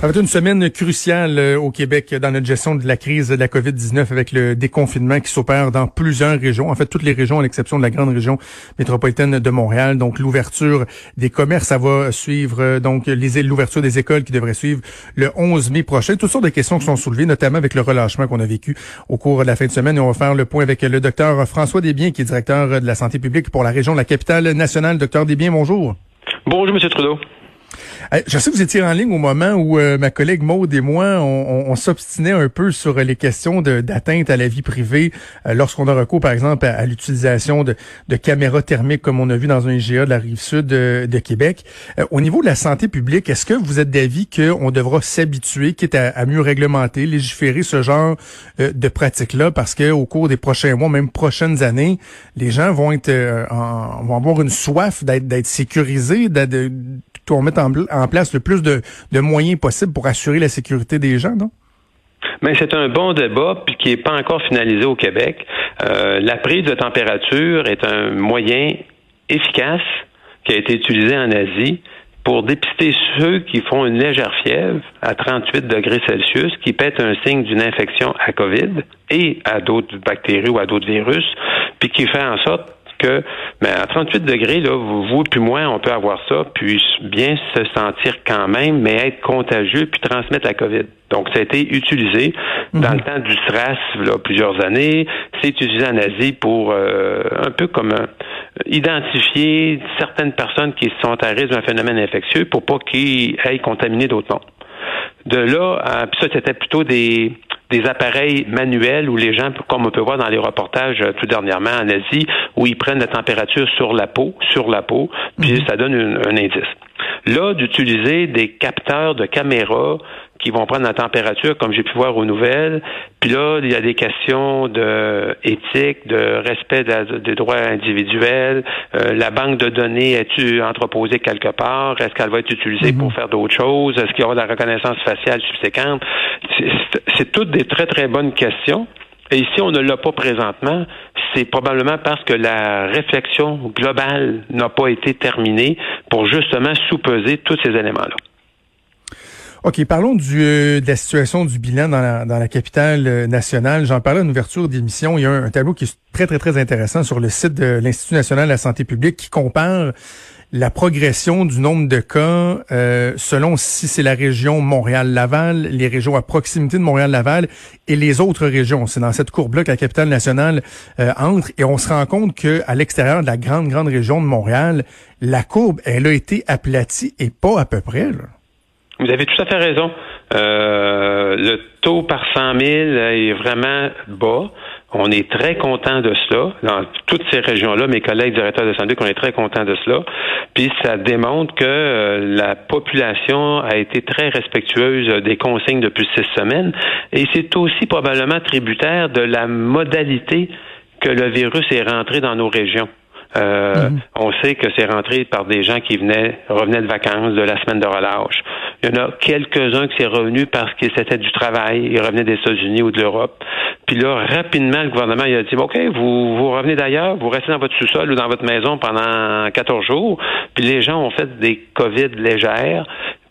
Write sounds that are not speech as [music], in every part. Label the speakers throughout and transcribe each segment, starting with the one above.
Speaker 1: Ça va être une semaine cruciale euh, au Québec dans notre gestion de la crise de la COVID-19 avec le déconfinement qui s'opère dans plusieurs régions. En fait, toutes les régions à l'exception de la grande région métropolitaine de Montréal. Donc, l'ouverture des commerces, ça va suivre euh, donc l'ouverture des écoles qui devrait suivre le 11 mai prochain. Toutes sortes de questions qui sont soulevées, notamment avec le relâchement qu'on a vécu au cours de la fin de semaine. Et on va faire le point avec le docteur François Desbiens, qui est directeur de la santé publique pour la région de la capitale nationale. Docteur Desbiens, bonjour.
Speaker 2: Bonjour, Monsieur Trudeau.
Speaker 1: Je sais que vous étiez en ligne au moment où euh, ma collègue Maude et moi, on, s'obstinait un peu sur les questions d'atteinte à la vie privée euh, lorsqu'on a recours, par exemple, à, l'utilisation de, caméras thermiques comme on a vu dans un IGA de la rive sud de, Québec. Euh, au niveau de la santé publique, est-ce que vous êtes d'avis qu'on devra s'habituer, quitte à, mieux réglementer, légiférer ce genre de pratiques-là, parce que au cours des prochains mois, même prochaines années, les gens vont être vont avoir une soif d'être sécurisés, de, qu'on mette en, en, place le plus de, moyens possibles pour assurer la sécurité des gens, non?
Speaker 2: Mais c'est un bon débat puis qui n'est pas encore finalisé au Québec. Euh, la prise de température est un moyen efficace qui a été utilisé en Asie pour dépister ceux qui font une légère fièvre à 38 degrés Celsius, qui être un signe d'une infection à COVID et à d'autres bactéries ou à d'autres virus, puis qui fait en sorte que mais à 38 degrés, là, vous, puis moi, on peut avoir ça, puis bien se sentir quand même, mais être contagieux puis transmettre la COVID. Donc, ça a été utilisé dans le mhm. temps du SRAS, là, plusieurs années. C'est utilisé en Asie pour euh, un peu comme euh, identifier certaines personnes qui sont à risque d'un phénomène infectieux pour pas qu'ils aillent contaminer d'autres mondes. De là, euh, puis ça, c'était plutôt des des appareils manuels où les gens, comme on peut voir dans les reportages euh, tout dernièrement en Asie, où ils prennent la température sur la peau, sur la peau, puis mhm. ça donne un indice. Là, d'utiliser des capteurs de caméra qui vont prendre la température, comme j'ai pu voir aux nouvelles. Puis là, il y a des questions de éthique, de respect des droits individuels. Euh, la banque de données est-tu entreposée quelque part? Est-ce qu'elle va être utilisée pour mhm. faire d'autres choses? Est-ce qu'il y aura de la reconnaissance faciale subséquente? C'est toutes des très très bonnes questions. Et ici, on ne l'a pas présentement. C'est probablement parce que la réflexion globale n'a pas été terminée pour justement sous-peser tous ces éléments-là.
Speaker 1: OK, parlons du, euh, de la situation du bilan dans la, dans la capitale euh, nationale. J'en parlais en ouverture d'émission. Il y a un, tableau qui est très, très, très intéressant sur le site de l'Institut national de la santé publique qui compare la progression du nombre de cas euh, selon si c'est la région Montréal-Laval, les régions à proximité de Montréal-Laval et les autres régions. C'est dans cette courbe-là que la capitale nationale entre et on se rend compte que à l'extérieur de la grande, grande région de Montréal, la courbe, elle a été aplatie et pas à peu près. Là.
Speaker 2: Vous avez tout à fait raison. Euh, le taux par 100 000 est vraiment bas. On est très content de cela. Dans toutes ces régions-là, mes collègues directeurs de santé, on est très contents de cela. Puis ça démontre que euh, la population a été très respectueuse des consignes depuis six semaines. Et c'est aussi probablement tributaire de la modalité que le virus est rentré dans nos régions. Euh. On sait que c'est rentré par des gens qui venaient, revenaient de vacances, de la semaine de relâche. Il y en a quelques-uns qui sont revenus parce que c'était du travail, ils revenaient des États-Unis ou de l'Europe. Puis là, rapidement, le gouvernement il a dit OK, vous, vous revenez d'ailleurs, vous restez dans votre sous-sol ou dans votre maison pendant 14 jours. Puis les gens ont fait des COVID légères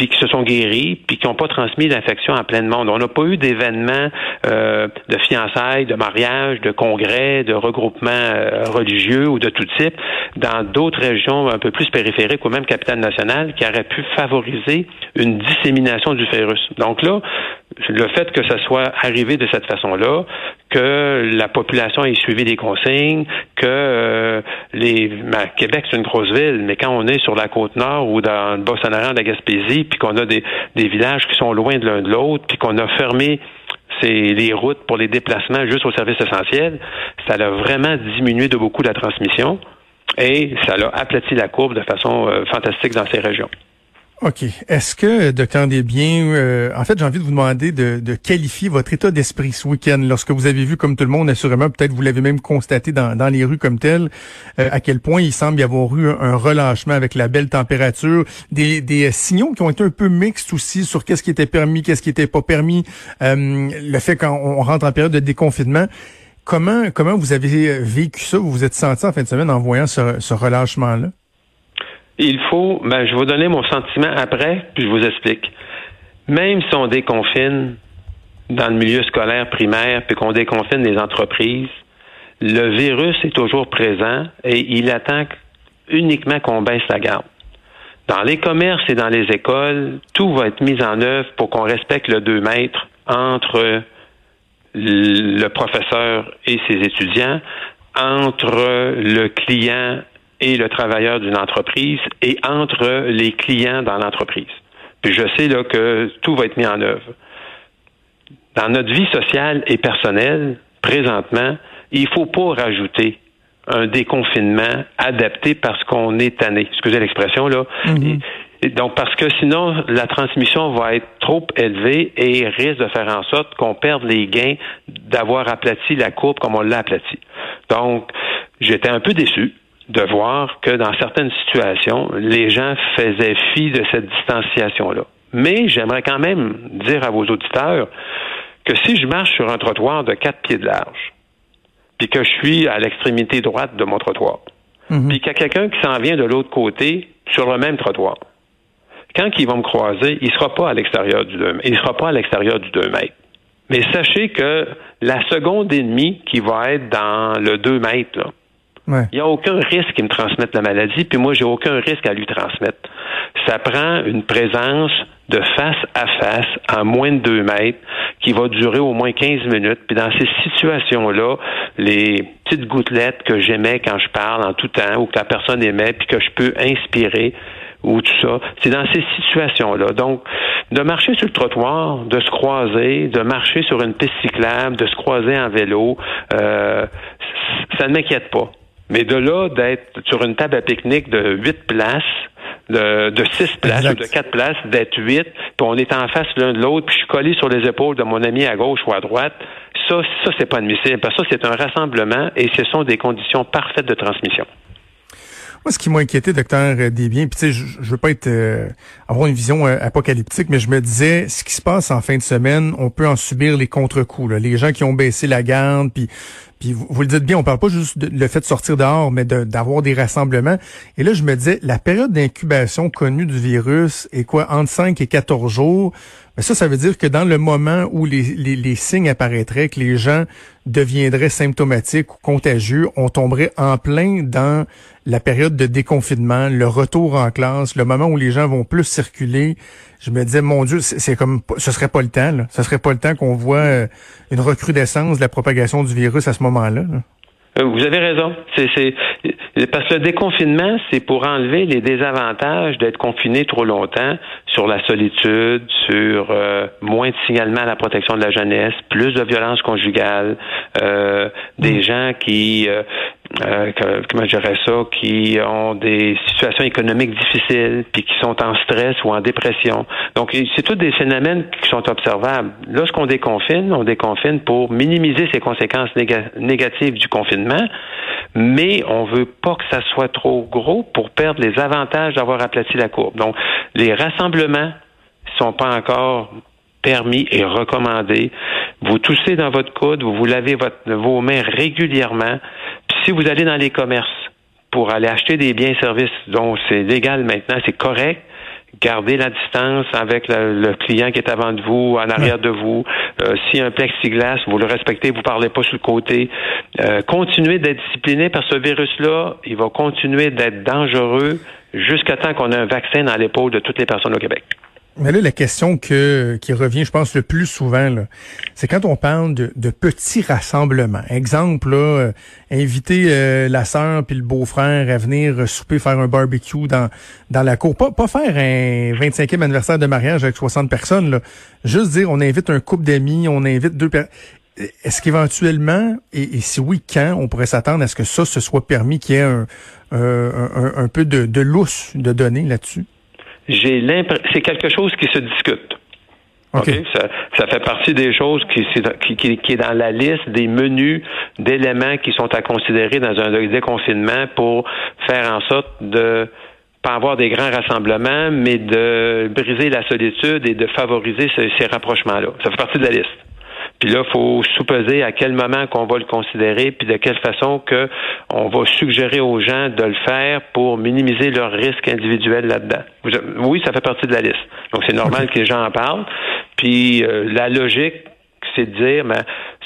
Speaker 2: puis qui se sont guéris, puis qui n'ont pas transmis l'infection à plein de monde. On n'a pas eu d'événements euh, de fiançailles, de mariages, de congrès, de regroupements euh, religieux ou de tout type dans d'autres régions un peu plus périphériques ou même capitale nationale qui auraient pu favoriser une dissémination du virus. Donc là, le fait que ça soit arrivé de cette façon-là, que la population ait suivi des consignes, que euh, les ben, Québec c'est une grosse ville, mais quand on est sur la côte nord ou dans le Bas-Saint-Laurent, la Gaspésie, puis qu'on a des, des villages qui sont loin de l'un de l'autre, puis qu'on a fermé les routes pour les déplacements juste au service essentiel, ça a vraiment diminué de beaucoup la transmission et ça a aplati la courbe de façon euh, fantastique dans ces régions.
Speaker 1: OK. Est-ce que, docteur Desbiens, euh, en fait, j'ai envie de vous demander de, qualifier votre état d'esprit ce week-end, lorsque vous avez vu, comme tout le monde, assurément, peut-être vous l'avez même constaté dans, dans les rues comme tel, euh, à quel point il semble y avoir eu un, relâchement avec la belle température, des, des signaux qui ont été un peu mixtes aussi sur qu'est-ce qui était permis, qu'est-ce qui était pas permis, euh, le fait qu'on rentre en période de déconfinement. Comment, comment vous avez vécu ça, vous vous êtes senti en fin de semaine en voyant ce, ce relâchement-là?
Speaker 2: Il faut, ben, je vais vous donner mon sentiment après, puis je vous explique. même si on déconfine dans le milieu scolaire primaire, puis qu'on déconfine les entreprises, le virus est toujours présent et il attend uniquement qu'on baisse la garde. Dans les commerces et dans les écoles, tout va être mis en œuvre pour qu'on respecte le 2 mètres entre le professeur et ses étudiants, entre le client et le travailleur d'une entreprise et entre les clients dans l'entreprise. Puis je sais là que tout va être mis en œuvre. Dans notre vie sociale et personnelle, présentement, il ne faut pas rajouter un déconfinement adapté parce qu'on est tanné. Excusez l'expression là. Mm-hmm. donc parce que sinon la transmission va être trop élevée et risque de faire en sorte qu'on perde les gains d'avoir aplati la courbe comme on l'a aplati. Donc j'étais un peu déçu de voir que dans certaines situations, les gens faisaient fi de cette distanciation-là. Mais j'aimerais quand même dire à vos auditeurs que si je marche sur un trottoir de quatre pieds de large, puis que je suis à l'extrémité droite de mon trottoir, mhm. puis qu'il y a quelqu'un qui s'en vient de l'autre côté sur le même trottoir, quand ils vont me croiser, il ne sera pas à l'extérieur du 2 Il sera pas à l'extérieur du 2 mètres. Mais sachez que la seconde et demie qui va être dans le 2 mètres, là, il n'y a aucun risque qu'il me transmette la maladie, puis moi, j'ai aucun risque à lui transmettre. Ça prend une présence de face à face à moins de deux mètres qui va durer au moins 15 minutes. Puis dans ces situations-là, les petites gouttelettes que j'aimais quand je parle en tout temps ou que la personne aimait, puis que je peux inspirer ou tout ça, c'est dans ces situations-là. Donc, de marcher sur le trottoir, de se croiser, de marcher sur une piste cyclable, de se croiser en vélo, euh, ça ne m'inquiète pas. Mais de là, d'être sur une table à pique-nique de huit places, de, de six places ou de quatre places, d'être huit, puis on est en face l'un de l'autre, puis je suis collé sur les épaules de mon ami à gauche ou à droite, ça, ça, c'est pas admissible. Parce que ça, c'est un rassemblement et ce sont des conditions parfaites de transmission.
Speaker 1: Moi, ce qui m'a inquiété, docteur Desbiens, puis tu sais, je, je veux pas être euh, avoir une vision euh, apocalyptique, mais je me disais, ce qui se passe en fin de semaine, on peut en subir les contre-coups. Les gens qui ont baissé la garde, puis puis vous, le dites bien, on parle pas juste de le fait de sortir dehors, mais d'avoir des rassemblements. Et là, je me disais, la période d'incubation connue du virus est quoi, entre 5 et 14 jours? Mais ça, ça veut dire que dans le moment où les, les, les signes apparaîtraient, que les gens deviendraient symptomatiques ou contagieux, on tomberait en plein dans la période de déconfinement, le retour en classe, le moment où les gens vont plus circuler. Je me disais, mon Dieu, c'est comme, ce serait pas le temps, là. Ce serait pas le temps qu'on voit euh, une recrudescence de la propagation du virus à ce moment-là.
Speaker 2: Euh, vous avez raison. C'est parce que le déconfinement, c'est pour enlever les désavantages d'être confiné trop longtemps sur la solitude, sur euh, moins de signalement à la protection de la jeunesse, plus de violence conjugale, euh, des mm. gens qui euh, comment je dirais ça, qui ont des situations économiques difficiles, puis qui sont en stress ou en dépression. Donc, c'est tous des phénomènes qui sont observables. Lorsqu'on déconfine, on déconfine pour minimiser ces conséquences négatives du confinement, mais on veut pas que ça soit trop gros pour perdre les avantages d'avoir aplati la courbe. Donc, les rassemblements sont pas encore permis et recommandés. Vous toussez dans votre coude, vous vous lavez votre, vos mains régulièrement. Puis si vous allez dans les commerces pour aller acheter des biens et services dont c'est légal maintenant, c'est correct, gardez la distance avec le, client qui est avant de vous, en arrière de vous. Euh, si un plexiglas, vous le respectez, vous parlez pas sur le côté. Euh, continuez d'être discipliné parce que ce virus-là, il va continuer d'être dangereux jusqu'à temps qu'on ait un vaccin dans l'épaule de toutes les personnes au Québec.
Speaker 1: Mais là, la question que, qui revient, je pense, le plus souvent, c'est quand on parle de, petits rassemblements. Exemple, euh, inviter euh, la sœur puis le beau-frère à venir souper, faire un barbecue dans, dans la cour. Pas, pas faire un 25e anniversaire de mariage avec 60 personnes. Là. Juste dire, on invite un couple d'amis, on invite deux personnes. Est-ce qu'éventuellement, et, si oui, quand on pourrait s'attendre à ce que ça se soit permis, qu'il y ait un, un, un, peu de, de lousse de données là-dessus?
Speaker 2: J'ai l'impression, c'est quelque chose qui se discute. Okay. Ça, ça, fait partie des choses qui, qui, qui, est dans la liste des menus d'éléments qui sont à considérer dans un déconfinement pour faire en sorte de pas avoir des grands rassemblements, mais de briser la solitude et de favoriser ces, ces rapprochements-là. Ça fait partie de la liste. Puis là, il faut sous-peser à quel moment qu'on va le considérer, puis de quelle façon que on va suggérer aux gens de le faire pour minimiser leur risque individuel là-dedans. Oui, ça fait partie de la liste. Donc, c'est normal que les gens en parlent. Puis euh, la logique, c'est de dire, ben,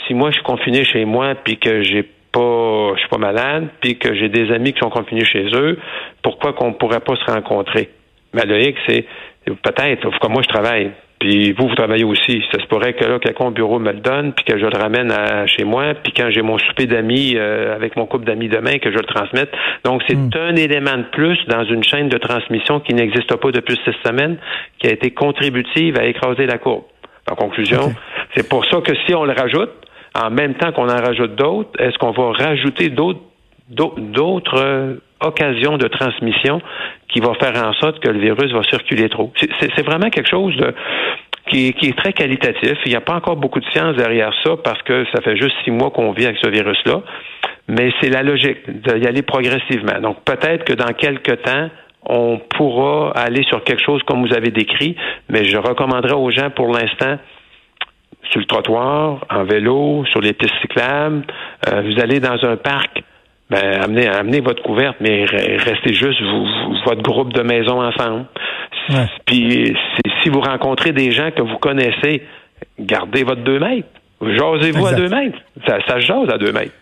Speaker 2: si moi je suis confiné chez moi, puis que j'ai pas, je suis pas malade, puis que j'ai des amis qui sont confinés chez eux, pourquoi qu'on pourrait pas se rencontrer? Ma logique, c'est peut-être, comme moi je travaille, puis vous, vous travaillez aussi. Ça se pourrait que là, quelqu'un au bureau me le donne, puis que je le ramène à chez moi, puis quand j'ai mon souper d'amis euh, avec mon couple d'amis demain, que je le transmette. Donc, c'est hmm. un élément de plus dans une chaîne de transmission qui n'existe pas depuis six semaines, qui a été contributive à écraser la courbe. En conclusion, c'est pour ça que si on le rajoute, en même temps qu'on en rajoute d'autres, est-ce qu'on va rajouter d'autres d'autres occasions de transmission qui vont faire en sorte que le virus va circuler trop. C'est vraiment quelque chose qui, est très qualitatif. Il n'y a pas encore beaucoup de science derrière ça parce que ça fait juste six mois qu'on vit avec ce virus-là. Mais c'est la logique d'y aller progressivement. Donc peut-être que dans quelques temps, on pourra aller sur quelque chose comme vous avez décrit, mais je recommanderais aux gens pour l'instant sur le trottoir, en vélo, sur les pistes cyclables. Euh, vous allez dans un parc, ben, amenez, amenez votre couverte, mais restez juste votre groupe de maison ensemble. Puis si vous rencontrez des gens que vous connaissez, gardez votre deux mètres. Jasez-vous à deux mètres. Ça, ça jase à deux mètres.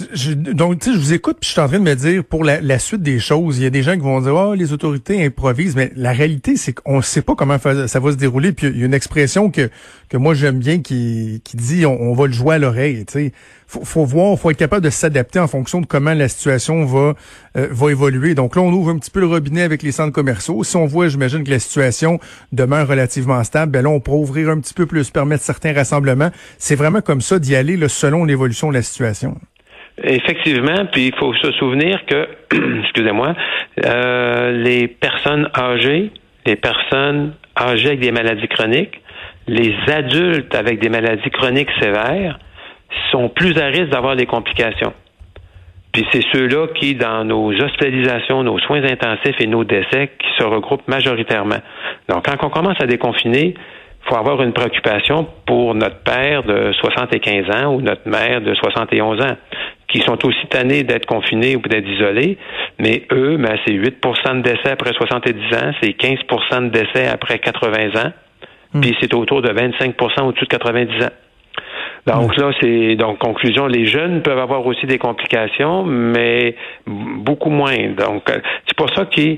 Speaker 1: Donc, tu sais, je vous écoute, puis je suis en train de me dire, pour la, suite des choses, il y a des gens qui vont dire, oh, les autorités improvisent, mais la réalité, c'est qu'on ne sait pas comment ça va se dérouler. Puis il y a une expression que que moi j'aime bien qui qui dit, on, va le jouer à l'oreille. Tu sais, faut, faut voir, faut être capable de s'adapter en fonction de comment la situation va euh, va évoluer. Donc là, on ouvre un petit peu le robinet avec les centres commerciaux. Si on voit, j'imagine que la situation demeure relativement stable, ben là, on pourra ouvrir un petit peu plus, permettre certains rassemblements. C'est vraiment comme ça d'y aller selon l'évolution de la situation.
Speaker 2: Effectivement, puis il faut se souvenir que, [clears throat] excusez-moi, euh, les personnes âgées, les personnes âgées avec des maladies chroniques, les adultes avec des maladies chroniques sévères sont plus à risque d'avoir des complications. Puis c'est ceux-là qui, dans nos hospitalisations, nos soins intensifs et nos décès, qui se regroupent majoritairement. Donc, quand on commence à déconfiner, il faut avoir une préoccupation pour notre père de 75 ans ou notre mère de 71 ans qui sont aussi tannés d'être confinés ou d'être isolés, mais eux, ben, c'est 8% de décès après 70 ans, c'est 15% de décès après 80 ans, hmm. puis c'est autour de 25% au-dessus de 90 ans. Donc hmm. là, c'est donc conclusion, les jeunes peuvent avoir aussi des complications, mais beaucoup moins. Donc euh, c'est pour ça que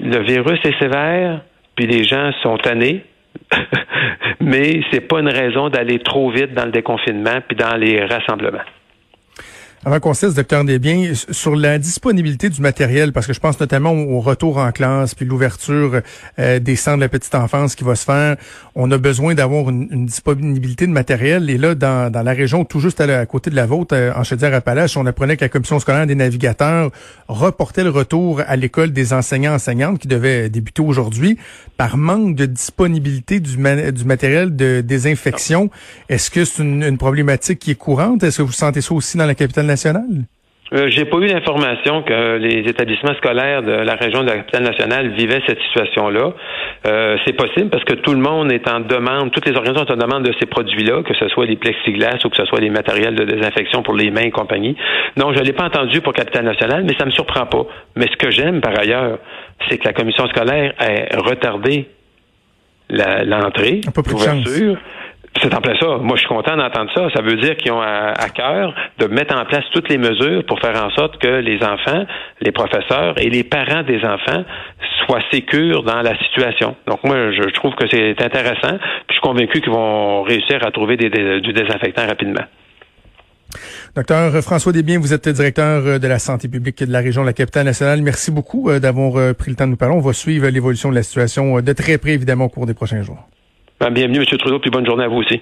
Speaker 2: le virus est sévère, puis les gens sont tannés. [laughs] mais c'est pas une raison d'aller trop vite dans le déconfinement puis dans les rassemblements.
Speaker 1: Avant qu'on cesse, docteur Desbiens, sur la disponibilité du matériel, parce que je pense notamment au retour en classe, puis l'ouverture euh, des centres de la petite enfance qui va se faire, on a besoin d'avoir une, disponibilité de matériel. Et là, dans, dans la région tout juste à, côté de la vôtre, euh, en Chaudière-Appalaches, on apprenait que la Commission scolaire des navigateurs reportait le retour à l'école des enseignants-enseignantes qui devait débuter aujourd'hui par manque de disponibilité du, du matériel de désinfection. Est-ce que c'est une, une problématique qui est courante? Est-ce que vous sentez ça aussi dans la capitale nationale?
Speaker 2: Euh, j'ai pas eu l'information que les établissements scolaires de la région de la capitale nationale vivaient cette situation-là. Euh, c'est possible parce que tout le monde est en demande, toutes les organisations sont en demande de ces produits-là, que ce soit les plexiglas ou que ce soit les matériels de désinfection pour les mains et compagnie. Non, je l'ai pas entendu pour capitale nationale, mais ça me surprend pas. Mais ce que j'aime par ailleurs, c'est que la commission scolaire ait retardé l'entrée, l'ouverture. C'est en plein ça. Moi, je suis content d'entendre ça. Ça veut dire qu'ils ont à, cœur de mettre en place toutes les mesures pour faire en sorte que les enfants, les professeurs et les parents des enfants soient sécures dans la situation. Donc, moi, je trouve que c'est intéressant. Puis je suis convaincu qu'ils vont réussir à trouver des, du désinfectant rapidement.
Speaker 1: Docteur François Desbiens, vous êtes directeur de la santé publique de la région de la capitale nationale. Merci beaucoup euh, d'avoir euh, pris le temps de nous parler. On va suivre l'évolution de la situation euh, de très près, évidemment, au cours des prochains jours.
Speaker 2: Ben, bienvenue, M. Trudeau, puis bonne journée à vous aussi.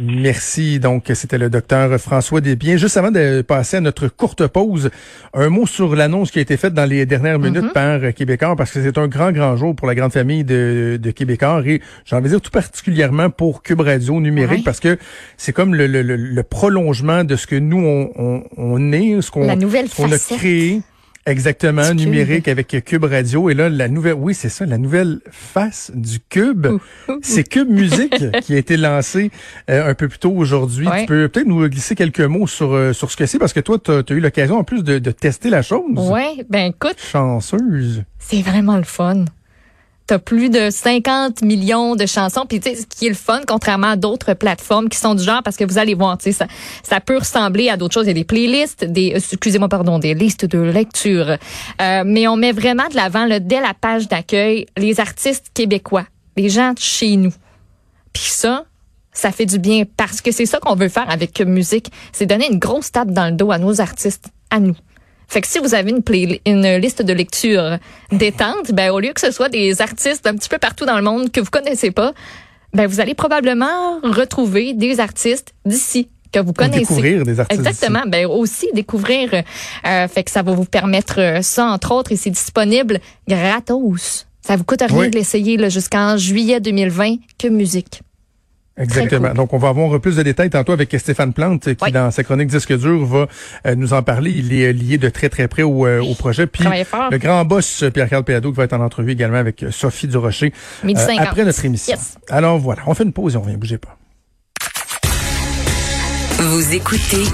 Speaker 1: Merci. Donc, c'était le docteur François Desbiens. Juste avant de passer à notre courte pause, un mot sur l'annonce qui a été faite dans les dernières minutes mhm. par Québécois, parce que c'est un grand, grand jour pour la grande famille de, de Québécois et j'ai envie de dire tout particulièrement pour Cube Radio numérique, parce que c'est comme le, le, prolongement de ce que nous, on, on, est, ce qu'on a créé. Exactement, numérique avec Cube Radio. Et là, la nouvelle, oui, c'est ça, la nouvelle face du Cube. C'est Cube Musique [laughs] qui a été lancé euh, un peu plus tôt aujourd'hui. Tu peux peut-être nous glisser quelques mots sur, euh, sur ce que c'est parce que toi, tu as, eu l'occasion en plus de, de tester la chose.
Speaker 3: Oui, ben écoute.
Speaker 1: Chanceuse.
Speaker 3: C'est vraiment le fun. T'as plus de 50 millions de chansons. Puis, tu sais, ce qui est le fun, contrairement à d'autres plateformes qui sont du genre, parce que vous allez voir, tu sais, ça, ça peut ressembler à d'autres choses. Il y a des playlists, des, euh, excusez-moi, pardon, des listes de lecture. Euh, mais on met vraiment de l'avant, dès la page d'accueil, les artistes québécois, les gens de chez nous. Puis ça, ça fait du bien parce que c'est ça qu'on veut faire avec musique. C'est donner une grosse tape dans le dos à nos artistes, à nous. Fait que si vous avez une, une liste de lecture détente, ben au lieu que ce soit des artistes un petit peu partout dans le monde que vous connaissez pas, ben vous allez probablement retrouver des artistes d'ici que vous connaissez.
Speaker 1: Découvrir des artistes.
Speaker 3: Exactement. Ben aussi découvrir. Euh, fait que ça va vous permettre euh, ça entre autres et c'est disponible gratos. Ça vous coûte rien de l'essayer jusqu'en juillet 2020 que musique.
Speaker 1: Exactement. Donc, on va avoir plus de détails tantôt avec Stéphane Plante, qui, dans sa chronique Disque dur, va euh, nous en parler. Il est lié de très, très près au, euh, au projet. Puis, le grand boss, Pierre-Carl Péado, qui va être en entrevue également avec Sophie Durocher euh, après notre émission. Alors, voilà. On fait une pause et on revient. Bougez pas.
Speaker 4: Vous écoutez